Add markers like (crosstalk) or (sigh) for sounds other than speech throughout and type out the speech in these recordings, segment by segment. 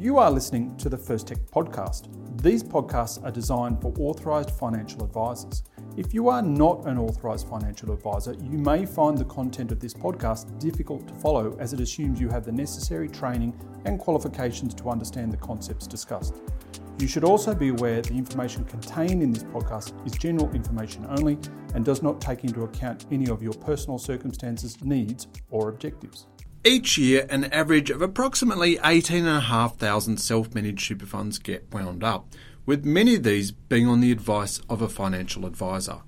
You are listening to the First Tech podcast. These podcasts are designed for authorised financial advisors. If you are not an authorised financial advisor, you may find the content of this podcast difficult to follow as it assumes you have the necessary training and qualifications to understand the concepts discussed. You should also be aware the information contained in this podcast is general information only and does not take into account any of your personal circumstances, needs, or objectives. Each year, an average of approximately 18,500 self managed super funds get wound up, with many of these being on the advice of a financial advisor.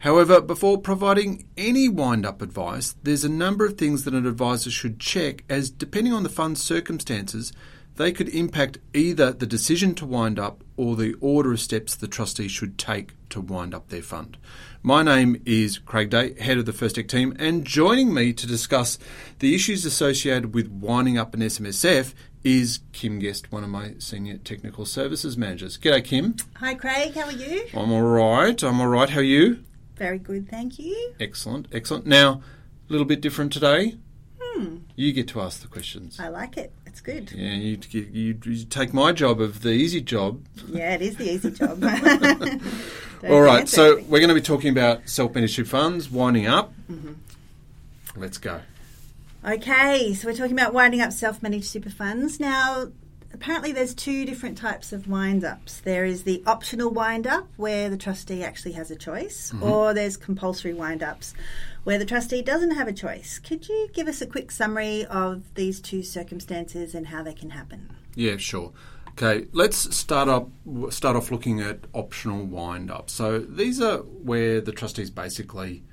However, before providing any wind up advice, there's a number of things that an advisor should check as, depending on the fund's circumstances, they could impact either the decision to wind up or the order of steps the trustee should take to wind up their fund. My name is Craig Day, head of the First Tech team, and joining me to discuss the issues associated with winding up an SMSF is Kim Guest, one of my senior technical services managers. G'day, Kim. Hi, Craig. How are you? I'm all right. I'm all right. How are you? Very good, thank you. Excellent, excellent. Now, a little bit different today. Hmm. You get to ask the questions. I like it. It's good. Yeah, you, you, you take my job of the easy job. Yeah, it is the easy job. (laughs) All right, so we're going to be talking about self-managed funds, winding up. Mm-hmm. Let's go. Okay, so we're talking about winding up self-managed super funds. Now, apparently there's two different types of wind-ups. There is the optional wind-up, where the trustee actually has a choice, mm-hmm. or there's compulsory wind-ups, where the trustee doesn't have a choice. Could you give us a quick summary of these two circumstances and how they can happen? Yeah, sure. Okay, let's start up start off looking at optional wind up. So these are where the trustees basically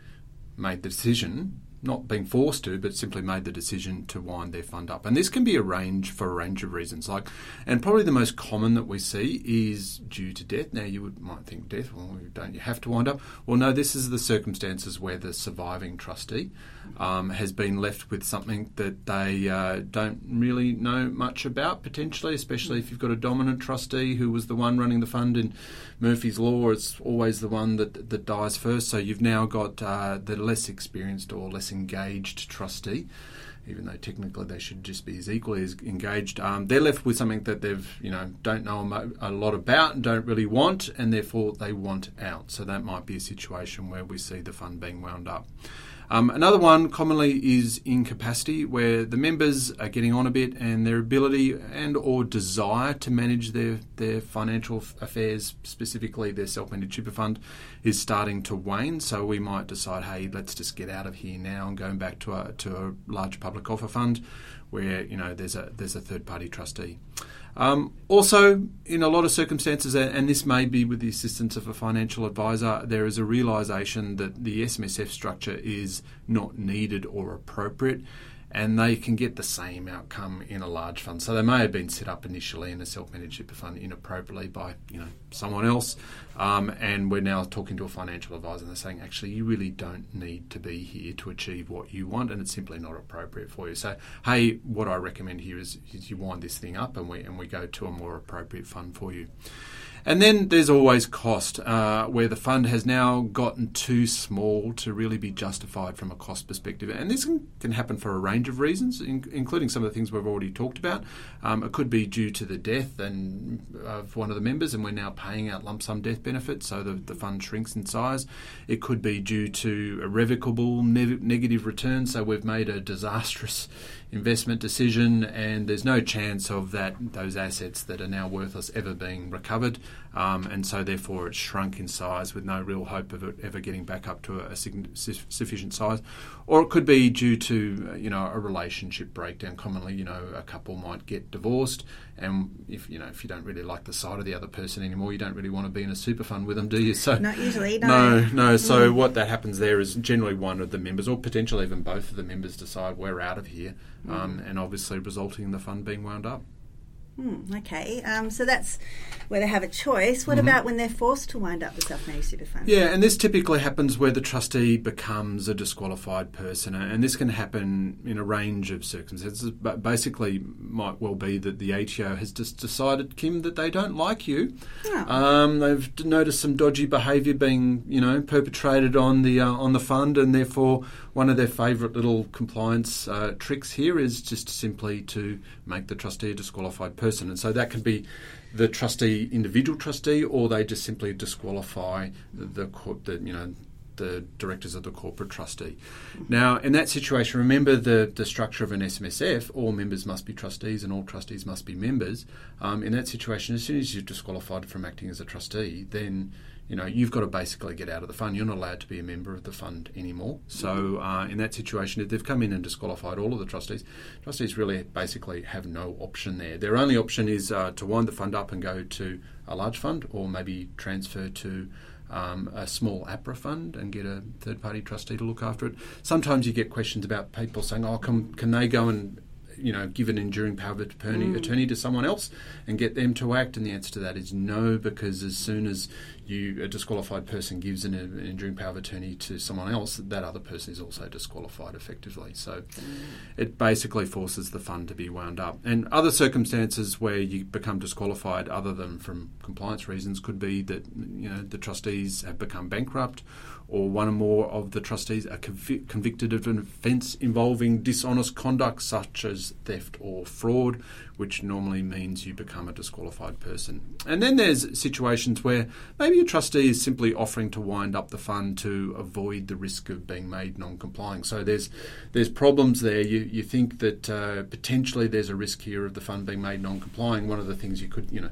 made the decision not being forced to, but simply made the decision to wind their fund up. And this can be arranged for a range of reasons. Like, and probably the most common that we see is due to death. Now, you would, might think death. Well, don't you have to wind up? Well, no. This is the circumstances where the surviving trustee um, has been left with something that they uh, don't really know much about. Potentially, especially if you've got a dominant trustee who was the one running the fund in Murphy's Law. It's always the one that that dies first. So you've now got uh, the less experienced or less engaged trustee, even though technically they should just be as equally as engaged. Um, they're left with something that they've, you know, don't know a lot about and don't really want, and therefore they want out. So that might be a situation where we see the fund being wound up. Um, another one commonly is incapacity, where the members are getting on a bit and their ability and or desire to manage their, their financial affairs, specifically their self-managed super fund, is starting to wane. So we might decide, hey, let's just get out of here now and going back to a, to a large public offer fund where you know there's a there's a third party trustee. Um, also, in a lot of circumstances, and this may be with the assistance of a financial advisor, there is a realization that the SMSF structure is not needed or appropriate and they can get the same outcome in a large fund. So they may have been set up initially in a self-managed super fund inappropriately by you know someone else, um, and we're now talking to a financial advisor and they're saying actually you really don't need to be here to achieve what you want, and it's simply not appropriate for you. So hey, what I recommend here is, is you wind this thing up and we and we go to a more appropriate fund for you. And then there's always cost, uh, where the fund has now gotten too small to really be justified from a cost perspective. And this can, can happen for a range of reasons, in, including some of the things we've already talked about. Um, it could be due to the death and of one of the members, and we're now paying out lump sum death benefits, so the, the fund shrinks in size. It could be due to irrevocable ne- negative returns, so we've made a disastrous (laughs) investment decision, and there's no chance of that those assets that are now worthless ever being recovered, um, and so therefore it's shrunk in size with no real hope of it ever getting back up to a, a sufficient size, or it could be due to you know a relationship breakdown. Commonly, you know, a couple might get divorced, and if you know if you don't really like the sight of the other person anymore, you don't really want to be in a super fund with them, do you? (laughs) So not usually, no, no. no. So mm. what that happens there is generally one of the members, or potentially even both of the members, decide we're out of here um, and obviously resulting in the fund being wound up. Hmm, okay, um, so that's where they have a choice. What mm-hmm. about when they're forced to wind up the self-managed super fund? Yeah, and this typically happens where the trustee becomes a disqualified person, and this can happen in a range of circumstances. But basically, might well be that the ATO has just decided, Kim, that they don't like you. Oh. Um, they've noticed some dodgy behaviour being, you know, perpetrated on the uh, on the fund, and therefore one of their favourite little compliance uh, tricks here is just simply to make the trustee a disqualified person person. And so that could be the trustee, individual trustee, or they just simply disqualify the, the, the you know the directors of the corporate trustee. Now, in that situation, remember the, the structure of an SMSF all members must be trustees and all trustees must be members. Um, in that situation, as soon as you're disqualified from acting as a trustee, then you know you've got to basically get out of the fund. You're not allowed to be a member of the fund anymore. So, uh, in that situation, if they've come in and disqualified all of the trustees, trustees really basically have no option there. Their only option is uh, to wind the fund up and go to a large fund, or maybe transfer to um, a small APRA fund and get a third party trustee to look after it. Sometimes you get questions about people saying, "Oh, can can they go and you know, give an enduring power of attorney, mm. attorney to someone else and get them to act? And the answer to that is no, because as soon as you a disqualified person gives an, an enduring power of attorney to someone else, that other person is also disqualified effectively. So mm. it basically forces the fund to be wound up. And other circumstances where you become disqualified, other than from compliance reasons, could be that you know the trustees have become bankrupt or one or more of the trustees are conv- convicted of an offence involving dishonest conduct such as theft or fraud, which normally means you become a disqualified person. And then there's situations where maybe trustee is simply offering to wind up the fund to avoid the risk of being made non-complying. So there's there's problems there. You you think that uh, potentially there's a risk here of the fund being made non-complying. One of the things you could you know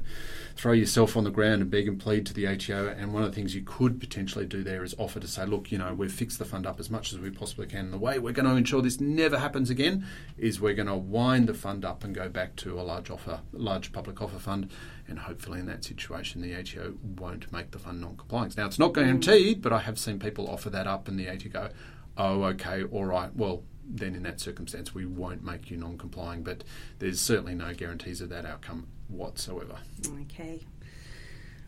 throw yourself on the ground and beg and plead to the ATO. And one of the things you could potentially do there is offer to say, look, you know, we've fixed the fund up as much as we possibly can. And the way we're going to ensure this never happens again is we're going to wind the fund up and go back to a large offer, large public offer fund. And hopefully, in that situation, the ATO won't make the fund non-compliant. Now, it's not guaranteed, but I have seen people offer that up, and the ATO go, "Oh, okay, all right. Well, then in that circumstance, we won't make you non complying. But there's certainly no guarantees of that outcome whatsoever. Okay.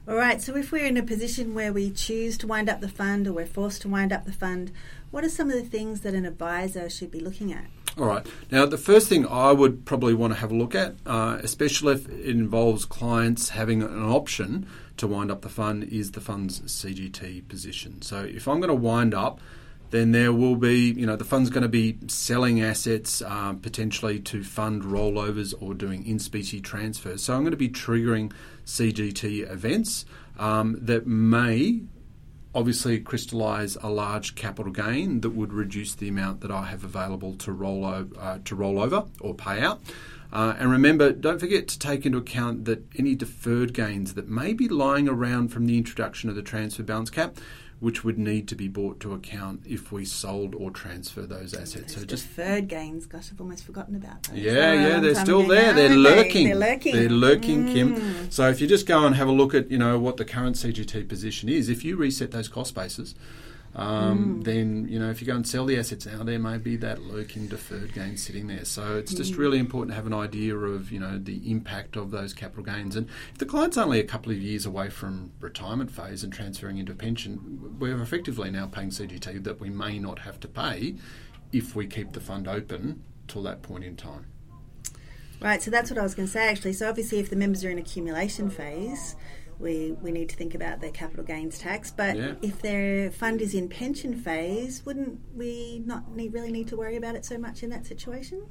All right, so if we're in a position where we choose to wind up the fund or we're forced to wind up the fund, what are some of the things that an advisor should be looking at? All right. Now, the first thing I would probably want to have a look at, uh, especially if it involves clients having an option to wind up the fund, is the fund's CGT position. So, if I'm going to wind up then there will be, you know, the fund's going to be selling assets um, potentially to fund rollovers or doing in specie transfers. So I'm going to be triggering CGT events um, that may obviously crystallise a large capital gain that would reduce the amount that I have available to roll over, uh, to roll over or pay out. Uh, and remember, don't forget to take into account that any deferred gains that may be lying around from the introduction of the transfer balance cap which would need to be brought to account if we sold or transfer those assets. Those so just deferred gains. Gosh, I've almost forgotten about those. Yeah, yeah, they're still there. They're lurking. They're lurking. They're lurking, mm. Kim. So if you just go and have a look at you know what the current CGT position is, if you reset those cost bases um, mm. then you know if you go and sell the assets now, there may be that lurking deferred gain sitting there. So it's just mm. really important to have an idea of you know the impact of those capital gains. And if the client's only a couple of years away from retirement phase and transferring into pension, we're effectively now paying CGT that we may not have to pay if we keep the fund open till that point in time. Right, so that's what I was going to say actually. So obviously, if the members are in accumulation phase, we, we need to think about their capital gains tax. But yeah. if their fund is in pension phase, wouldn't we not need, really need to worry about it so much in that situation?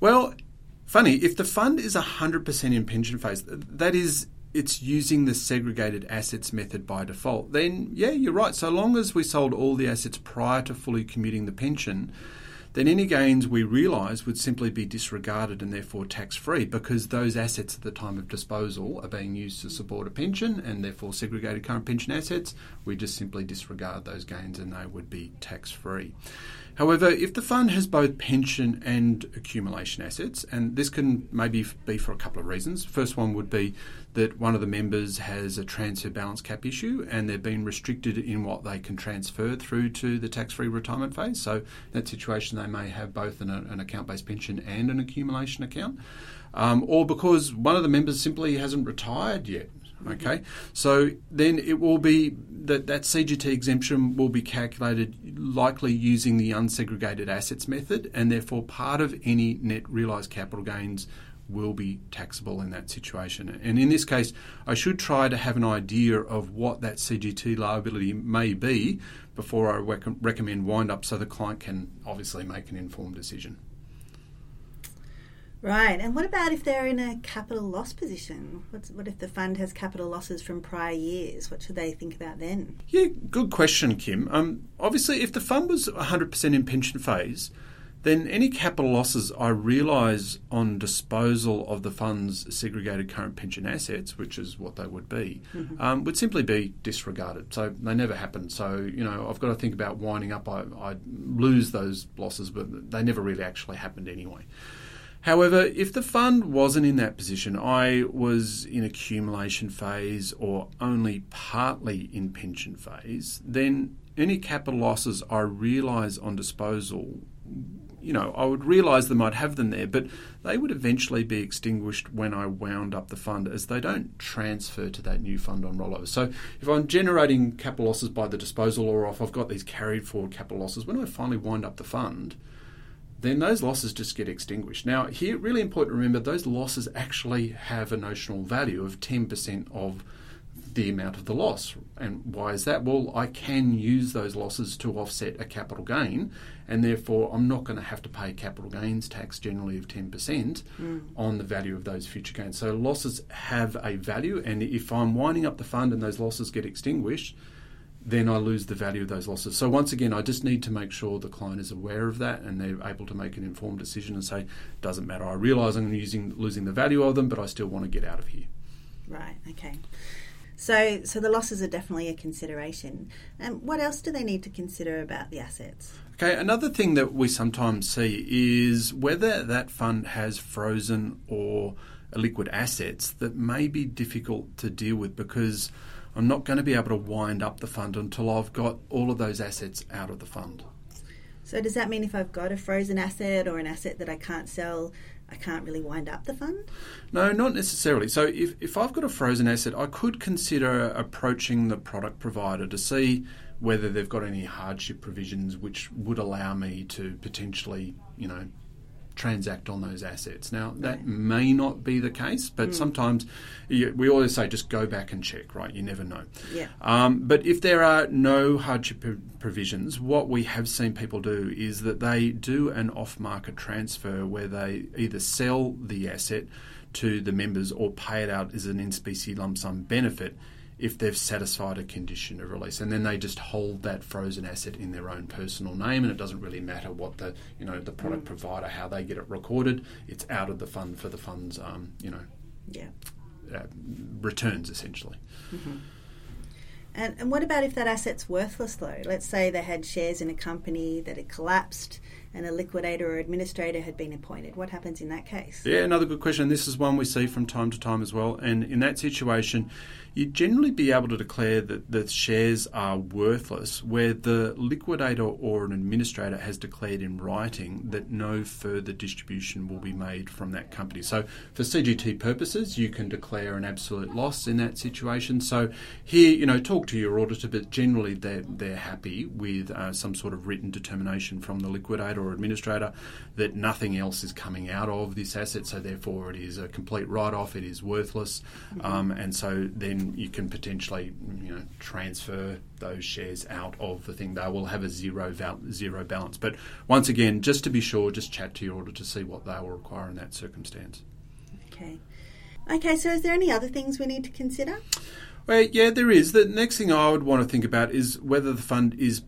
Well, funny, if the fund is 100% in pension phase, that is it's using the segregated assets method by default, then yeah, you're right. So long as we sold all the assets prior to fully commuting the pension, then any gains we realise would simply be disregarded and therefore tax free because those assets at the time of disposal are being used to support a pension and therefore segregated current pension assets. We just simply disregard those gains and they would be tax free. However, if the fund has both pension and accumulation assets, and this can maybe be for a couple of reasons. First one would be that one of the members has a transfer balance cap issue and they've been restricted in what they can transfer through to the tax free retirement phase. So, in that situation, they may have both an, an account based pension and an accumulation account. Um, or because one of the members simply hasn't retired yet. Okay, so then it will be that that CGT exemption will be calculated likely using the unsegregated assets method, and therefore part of any net realised capital gains will be taxable in that situation. And in this case, I should try to have an idea of what that CGT liability may be before I rec- recommend wind up so the client can obviously make an informed decision. Right, and what about if they're in a capital loss position? What's, what if the fund has capital losses from prior years? What should they think about then? Yeah, good question, Kim. Um, obviously, if the fund was 100% in pension phase, then any capital losses I realise on disposal of the fund's segregated current pension assets, which is what they would be, mm-hmm. um, would simply be disregarded. So they never happen. So, you know, I've got to think about winding up. I, I lose those losses, but they never really actually happened anyway. However, if the fund wasn't in that position, I was in accumulation phase or only partly in pension phase, then any capital losses I realise on disposal, you know, I would realise them, I'd have them there, but they would eventually be extinguished when I wound up the fund as they don't transfer to that new fund on rollover. So if I'm generating capital losses by the disposal or if I've got these carried forward capital losses, when I finally wind up the fund, then those losses just get extinguished. Now, here, really important to remember those losses actually have a notional value of 10% of the amount of the loss. And why is that? Well, I can use those losses to offset a capital gain, and therefore I'm not going to have to pay capital gains tax generally of 10% mm. on the value of those future gains. So losses have a value, and if I'm winding up the fund and those losses get extinguished, then I lose the value of those losses. So once again, I just need to make sure the client is aware of that and they're able to make an informed decision and say, doesn't matter. I realise I'm using losing the value of them, but I still want to get out of here. Right. Okay. So, so the losses are definitely a consideration. And um, what else do they need to consider about the assets? Okay, another thing that we sometimes see is whether that fund has frozen or liquid assets that may be difficult to deal with because I'm not going to be able to wind up the fund until I've got all of those assets out of the fund. So, does that mean if I've got a frozen asset or an asset that I can't sell, I can't really wind up the fund? No, not necessarily. So, if, if I've got a frozen asset, I could consider approaching the product provider to see whether they've got any hardship provisions which would allow me to potentially, you know, transact on those assets. Now, that may not be the case, but mm. sometimes you, we always say just go back and check, right? You never know. Yeah. Um, but if there are no hardship provisions, what we have seen people do is that they do an off market transfer where they either sell the asset to the members or pay it out as an in specie lump sum benefit if they've satisfied a condition of release, and then they just hold that frozen asset in their own personal name, and it doesn't really matter what the you know the product mm. provider how they get it recorded. It's out of the fund for the fund's um, you know yeah uh, returns essentially. Mm-hmm. And, and what about if that asset's worthless though? Let's say they had shares in a company that had collapsed and a liquidator or administrator had been appointed. What happens in that case? Yeah, another good question. This is one we see from time to time as well. And in that situation, you'd generally be able to declare that the shares are worthless where the liquidator or an administrator has declared in writing that no further distribution will be made from that company. So, for CGT purposes, you can declare an absolute loss in that situation. So, here, you know, talk to your auditor, but generally they're, they're happy with uh, some sort of written determination from the liquidator or administrator that nothing else is coming out of this asset, so therefore it is a complete write off, it is worthless, mm-hmm. um, and so then you can potentially you know transfer those shares out of the thing. They will have a zero val- zero balance. But once again, just to be sure, just chat to your auditor to see what they will require in that circumstance. Okay. Okay. So, is there any other things we need to consider? Well, yeah, there is. The next thing I would want to think about is whether the fund is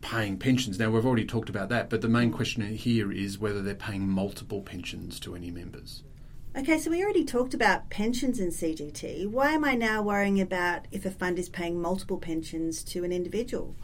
paying pensions. Now, we've already talked about that, but the main question here is whether they're paying multiple pensions to any members. Okay, so we already talked about pensions in CGT. Why am I now worrying about if a fund is paying multiple pensions to an individual?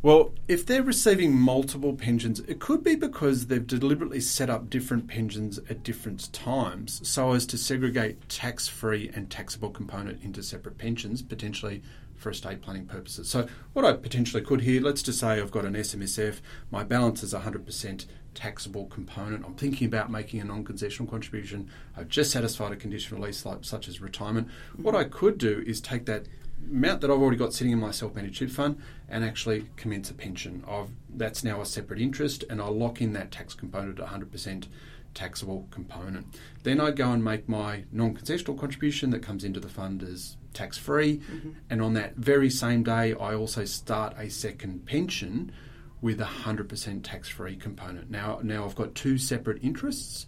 Well, if they're receiving multiple pensions, it could be because they've deliberately set up different pensions at different times so as to segregate tax free and taxable component into separate pensions, potentially for estate planning purposes. So, what I potentially could here, let's just say I've got an SMSF, my balance is 100% taxable component. I'm thinking about making a non concessional contribution. I've just satisfied a conditional release, like, such as retirement. What I could do is take that amount that I've already got sitting in my self managed super fund and actually commence a pension. I've, that's now a separate interest, and I'll lock in that tax component at 100% taxable component. Then I go and make my non concessional contribution that comes into the fund as tax free, mm-hmm. and on that very same day, I also start a second pension with a 100% tax free component. Now, now I've got two separate interests.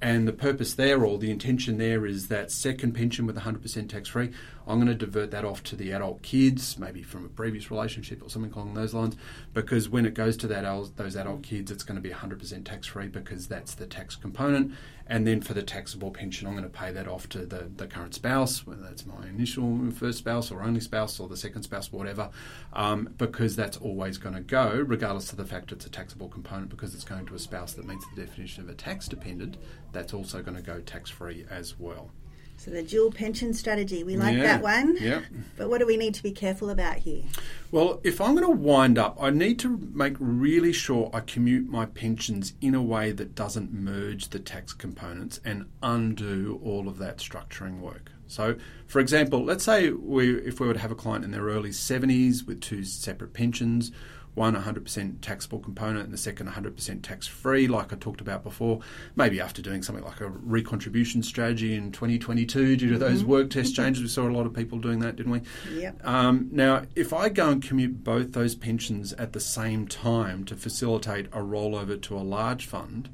And the purpose there, or the intention there, is that second pension with 100% tax free, I'm going to divert that off to the adult kids, maybe from a previous relationship or something along those lines, because when it goes to that those adult kids, it's going to be 100% tax free because that's the tax component. And then for the taxable pension, I'm going to pay that off to the, the current spouse, whether that's my initial first spouse or only spouse or the second spouse, whatever, um, because that's always going to go, regardless of the fact it's a taxable component, because it's going to a spouse that meets the definition of a tax dependent, that's also going to go tax free as well. So the dual pension strategy, we like Yeah, that one. yeah. But what do we need to be careful about here? Well, if I'm going to wind up, I need to make really sure I commute my pensions in a way that doesn't merge the tax components and undo all of that structuring work. So, for example, let's say we, if we were to have a client in their early 70s with two separate pensions, one 100% taxable component and the second 100% tax free, like I talked about before. Maybe after doing something like a recontribution strategy in 2022 due to those work test changes, we saw a lot of people doing that, didn't we? Yep. Um, now, if I go and commute both those pensions at the same time to facilitate a rollover to a large fund,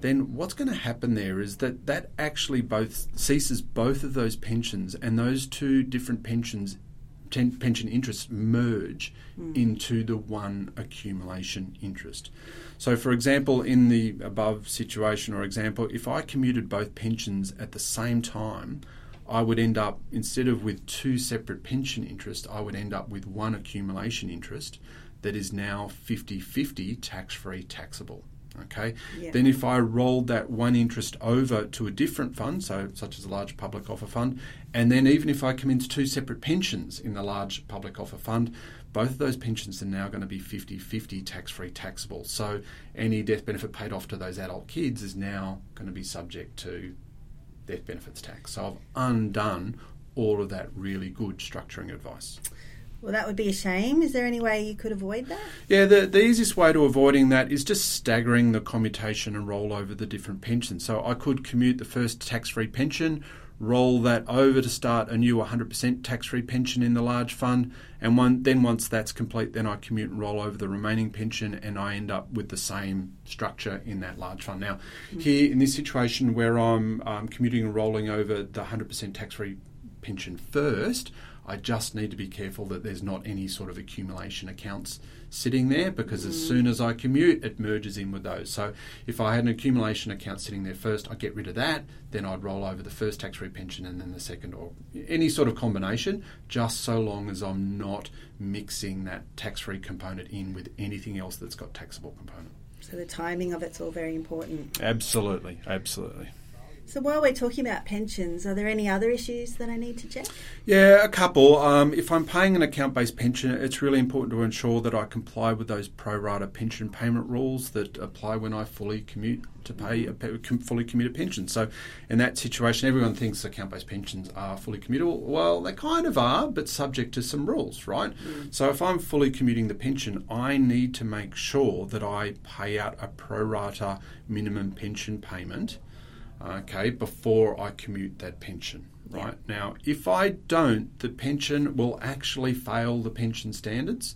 then what's going to happen there is that that actually both ceases both of those pensions and those two different pensions ten, pension interests merge hmm. into the one accumulation interest. So, for example, in the above situation or example, if I commuted both pensions at the same time, I would end up, instead of with two separate pension interests, I would end up with one accumulation interest that is now 50 50 tax free taxable. Okay. Yeah. Then, if I rolled that one interest over to a different fund, so such as a large public offer fund, and then even if I come into two separate pensions in the large public offer fund, both of those pensions are now going to be 50 50 tax free taxable. So, any death benefit paid off to those adult kids is now going to be subject to death benefits tax. So, I've undone all of that really good structuring advice. Well, that would be a shame. Is there any way you could avoid that? Yeah, the, the easiest way to avoiding that is just staggering the commutation and roll over the different pensions. So I could commute the first tax free pension, roll that over to start a new 100% tax free pension in the large fund, and one, then once that's complete, then I commute and roll over the remaining pension, and I end up with the same structure in that large fund. Now, here in this situation where I'm um, commuting and rolling over the 100% tax free pension first, I just need to be careful that there's not any sort of accumulation accounts sitting there because as soon as I commute, it merges in with those. So if I had an accumulation account sitting there first, I'd get rid of that, then I'd roll over the first tax free pension and then the second, or any sort of combination, just so long as I'm not mixing that tax free component in with anything else that's got taxable component. So the timing of it's all very important. Absolutely, absolutely. So while we're talking about pensions, are there any other issues that I need to check? Yeah, a couple. Um, if I'm paying an account based pension, it's really important to ensure that I comply with those pro rata pension payment rules that apply when I fully commute to pay a fully commuted pension. So, in that situation, everyone thinks account based pensions are fully commutable. Well, they kind of are, but subject to some rules, right? So, if I'm fully commuting the pension, I need to make sure that I pay out a pro rata minimum pension payment okay, before I commute that pension. Right now, if I don't, the pension will actually fail the pension standards,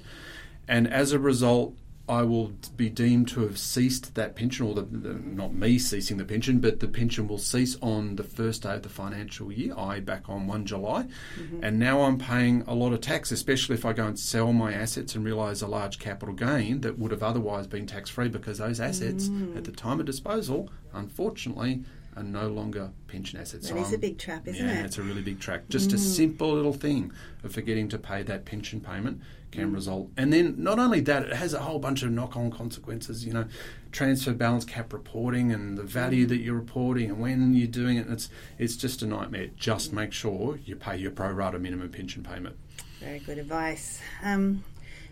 and as a result, I will be deemed to have ceased that pension, or the, the, not me ceasing the pension, but the pension will cease on the first day of the financial year, i.e., back on 1 July. Mm-hmm. And now I'm paying a lot of tax, especially if I go and sell my assets and realise a large capital gain that would have otherwise been tax free because those assets mm. at the time of disposal, unfortunately, are no longer pension assets. That is a big trap, isn't yeah, it? Yeah, it's a really big trap. Just a mm. simple little thing of forgetting to pay that pension payment can mm. result. And then not only that, it has a whole bunch of knock-on consequences. You know, transfer balance cap reporting and the value mm. that you're reporting and when you're doing it. It's it's just a nightmare. Just make sure you pay your pro rata minimum pension payment. Very good advice. Um,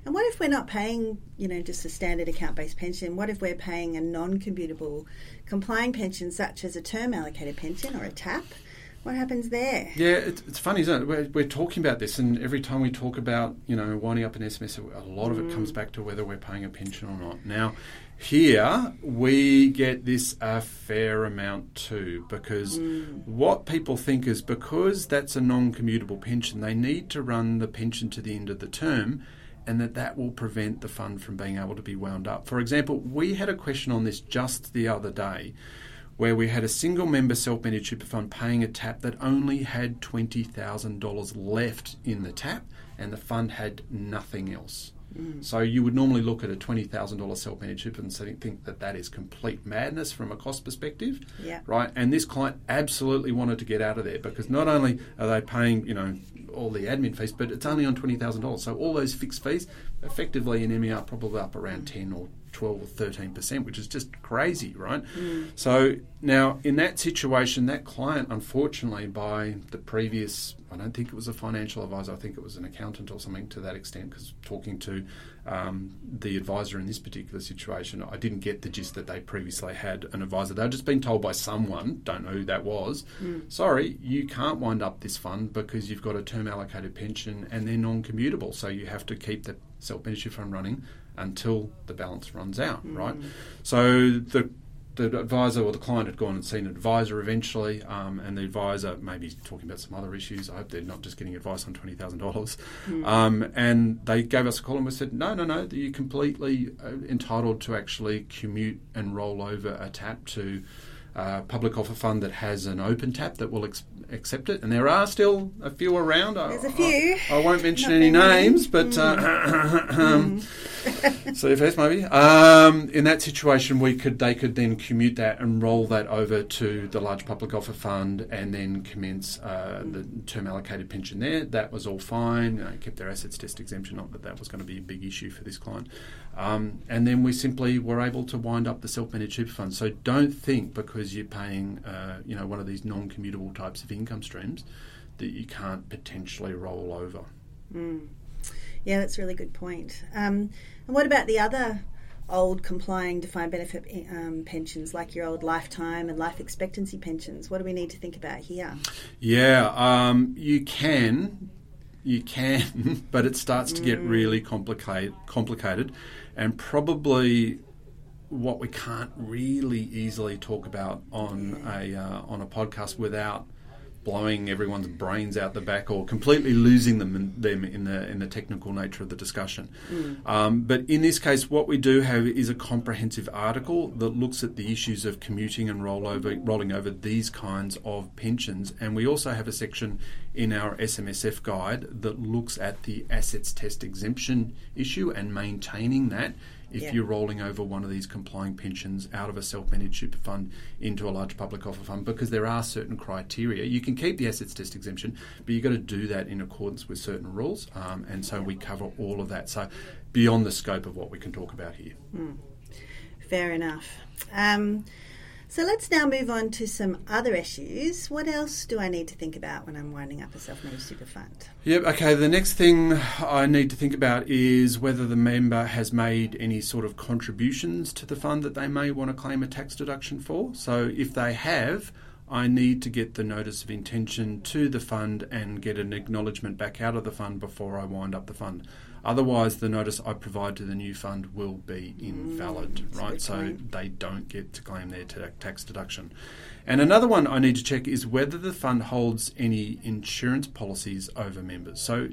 and what if we're not paying, you know, just a standard account-based pension? What if we're paying a non-commutable complying pension, such as a term allocated pension or a TAP? What happens there? Yeah, it's, it's funny, isn't it? We're, we're talking about this, and every time we talk about, you know, winding up an SMS, a lot of it comes mm. back to whether we're paying a pension or not. Now, here we get this a fair amount too, because mm. what people think is because that's a non-commutable pension, they need to run the pension to the end of the term, and that that will prevent the fund from being able to be wound up. For example, we had a question on this just the other day where we had a single member self managed super fund paying a tap that only had $20,000 left in the tap and the fund had nothing else. Mm. So you would normally look at a twenty thousand dollars self managed super and think that that is complete madness from a cost perspective, yeah. right? And this client absolutely wanted to get out of there because not only are they paying, you know, all the admin fees, but it's only on twenty thousand dollars. So all those fixed fees, effectively in MER, probably up around ten or 12 or 13 percent, which is just crazy, right? Mm. So now in that situation, that client, unfortunately, by the previous, I don't think it was a financial advisor, I think it was an accountant or something to that extent, because talking to um, the advisor in this particular situation, I didn't get the gist that they previously had an advisor. They'd just been told by someone, don't know who that was, mm. sorry, you can't wind up this fund because you've got a term allocated pension and they're non commutable, so you have to keep the self managed fund running until the balance runs out, mm. right? So the the advisor or the client had gone and seen an advisor eventually, um, and the advisor maybe talking about some other issues. I hope they're not just getting advice on twenty thousand mm. dollars. Um, and they gave us a call and we said, no, no, no, you're completely uh, entitled to actually commute and roll over a tap to uh, public offer fund that has an open tap that will ex- accept it, and there are still a few around. There's a few. I, I won't mention any names, but mm. uh, um, CFS maybe. Um, in that situation, we could they could then commute that and roll that over to the large public offer fund, and then commence uh, the term allocated pension there. That was all fine. You know, kept their assets test exemption. Not that that was going to be a big issue for this client. Um, and then we simply were able to wind up the self-managed super fund. So don't think because you're paying, uh, you know, one of these non-commutable types of income streams that you can't potentially roll over. Mm. Yeah, that's a really good point. Um, and what about the other old complying defined benefit um, pensions, like your old lifetime and life expectancy pensions? What do we need to think about here? Yeah, um, you can. You can, (laughs) but it starts to get really complicated, complicated, and probably what we can't really easily talk about on a uh, on a podcast without blowing everyone's brains out the back or completely losing them in, them in the in the technical nature of the discussion. Mm. Um, but in this case, what we do have is a comprehensive article that looks at the issues of commuting and rollover, rolling over these kinds of pensions, and we also have a section in our SMSF guide that looks at the assets test exemption issue and maintaining that if Yeah. you're rolling over one of these complying pensions out of a self-managed super fund into a large public offer fund because there are certain criteria. You can keep the assets test exemption, but you've got to do that in accordance with certain rules, um, and so we cover all of that. So beyond the scope of what we can talk about here. Fair enough. Um, so let's now move on to some other issues. What else do I need to think about when I'm winding up a self-managed super fund? Yep. Okay. The next thing I need to think about is whether the member has made any sort of contributions to the fund that they may want to claim a tax deduction for. So if they have, I need to get the notice of intention to the fund and get an acknowledgement back out of the fund before I wind up the fund. Otherwise, the notice I provide to the new fund will be invalid, Mm, right? So they don't get to claim their ta- tax deduction. And another one I need to check is whether the fund holds any insurance policies over members. So,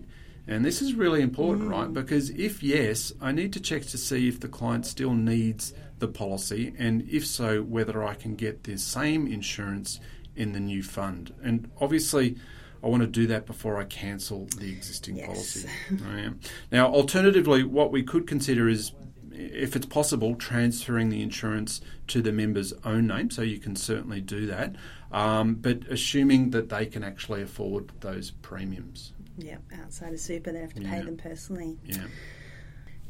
and this is really important, right? Because if yes, I need to check to see if the client still needs the policy, and if so, whether I can get the same insurance in the new fund. And obviously, I want to do that before I cancel the existing Yes. policy. I am. Now, alternatively, what we could consider is, if it's possible, transferring the insurance to the member's own name. So you can certainly do that, um, but assuming that they can actually afford those premiums. Yep, outside of super, they have to pay them personally. Yeah.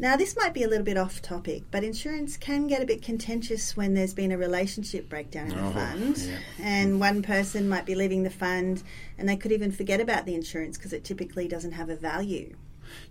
Now, this might be a little bit off topic, but insurance can get a bit contentious when there's been a relationship breakdown in Oh, fund, yeah. and one person might be leaving the fund, and they could even forget about the insurance because it typically doesn't have a value.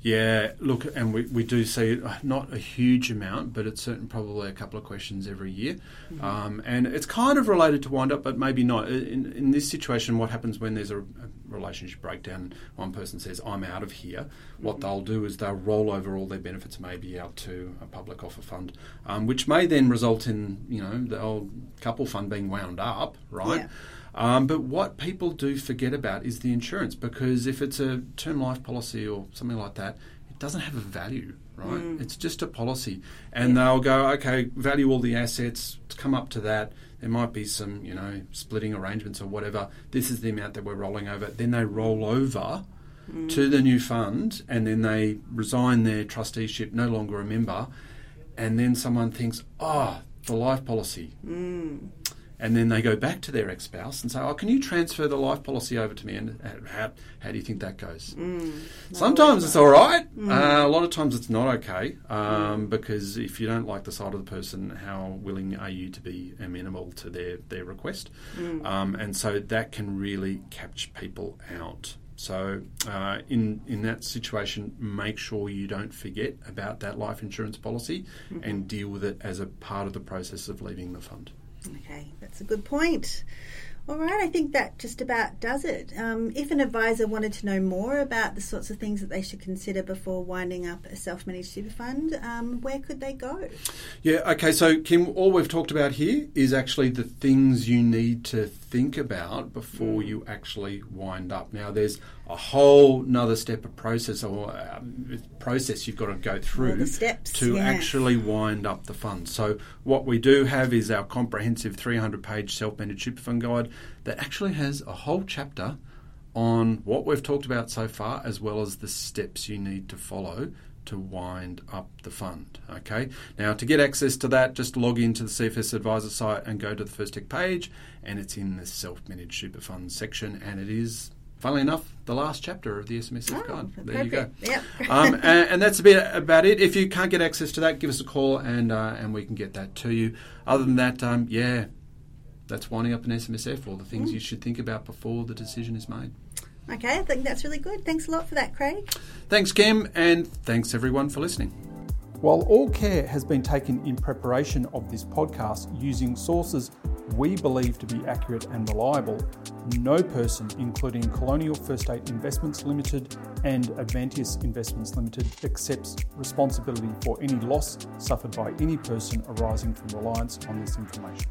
Yeah, look, and we, we do see uh, not a huge amount, but it's certain probably a couple of questions every year. Um, and it's kind of related to wind up, but maybe not. In, in this situation, what happens when there's a, a relationship breakdown one person says, I'm out of here, what they'll do is they'll roll over all their benefits maybe out to a public offer fund, um, which may then result in, you know, the old couple fund being wound up, right? Yeah. Um, but what people do forget about is the insurance because if it's a term life policy or something like that, it doesn't have a value, right? It's just a policy. And they'll go, okay, value all the assets, come up to that. There might be some, you know, splitting arrangements or whatever. This is the amount that we're rolling over. Then they roll over mm. to the new fund and then they resign their trusteeship, no longer a member. And then someone thinks, oh, the life policy. Mm. And then they go back to their ex spouse and say, Oh, can you transfer the life policy over to me? And how, how do you think that goes? Sometimes it's all right. Uh, a lot of times it's not okay um, because if you don't like the side of the person, how willing are you to be amenable to their, their request? Um, and so that can really catch people out. So, uh, in in that situation, make sure you don't forget about that life insurance policy and deal with it as a part of the process of leaving the fund. Okay, that's a good point. All right, I think that just about does it. Um, if an advisor wanted to know more about the sorts of things that they should consider before winding up a self managed super fund, um, where could they go? Yeah, okay, so Kim, all we've talked about here is actually the things you need to think about before you actually wind up. Now, there's a whole nother step of process or um, process you've got to go through steps, to yeah. actually wind up the fund. So, what we do have is our comprehensive 300 page self managed super fund guide that actually has a whole chapter on what we've talked about so far, as well as the steps you need to follow to wind up the fund. Okay, now to get access to that, just log into the CFS Advisor site and go to the First Tech page, and it's in the self managed super fund section, and it is. Funnily enough, the last chapter of the SMSF Oh, guide. There you go. perfect. Yep. (laughs) um, and, and that's a bit about it. If you can't get access to that, give us a call and uh, and we can get that to you. Other than that, um, yeah, that's winding up an SMSF or the Mm. things you should think about before the decision is made. Okay, I think that's really good. Thanks a lot for that, Craig. Thanks, Kim, and thanks everyone for listening. While all care has been taken in preparation of this podcast using sources we believe to be accurate and reliable, no person, including Colonial First State Investments Limited and Avanteos Investments Limited, accepts responsibility for any loss suffered by any person arising from reliance on this information.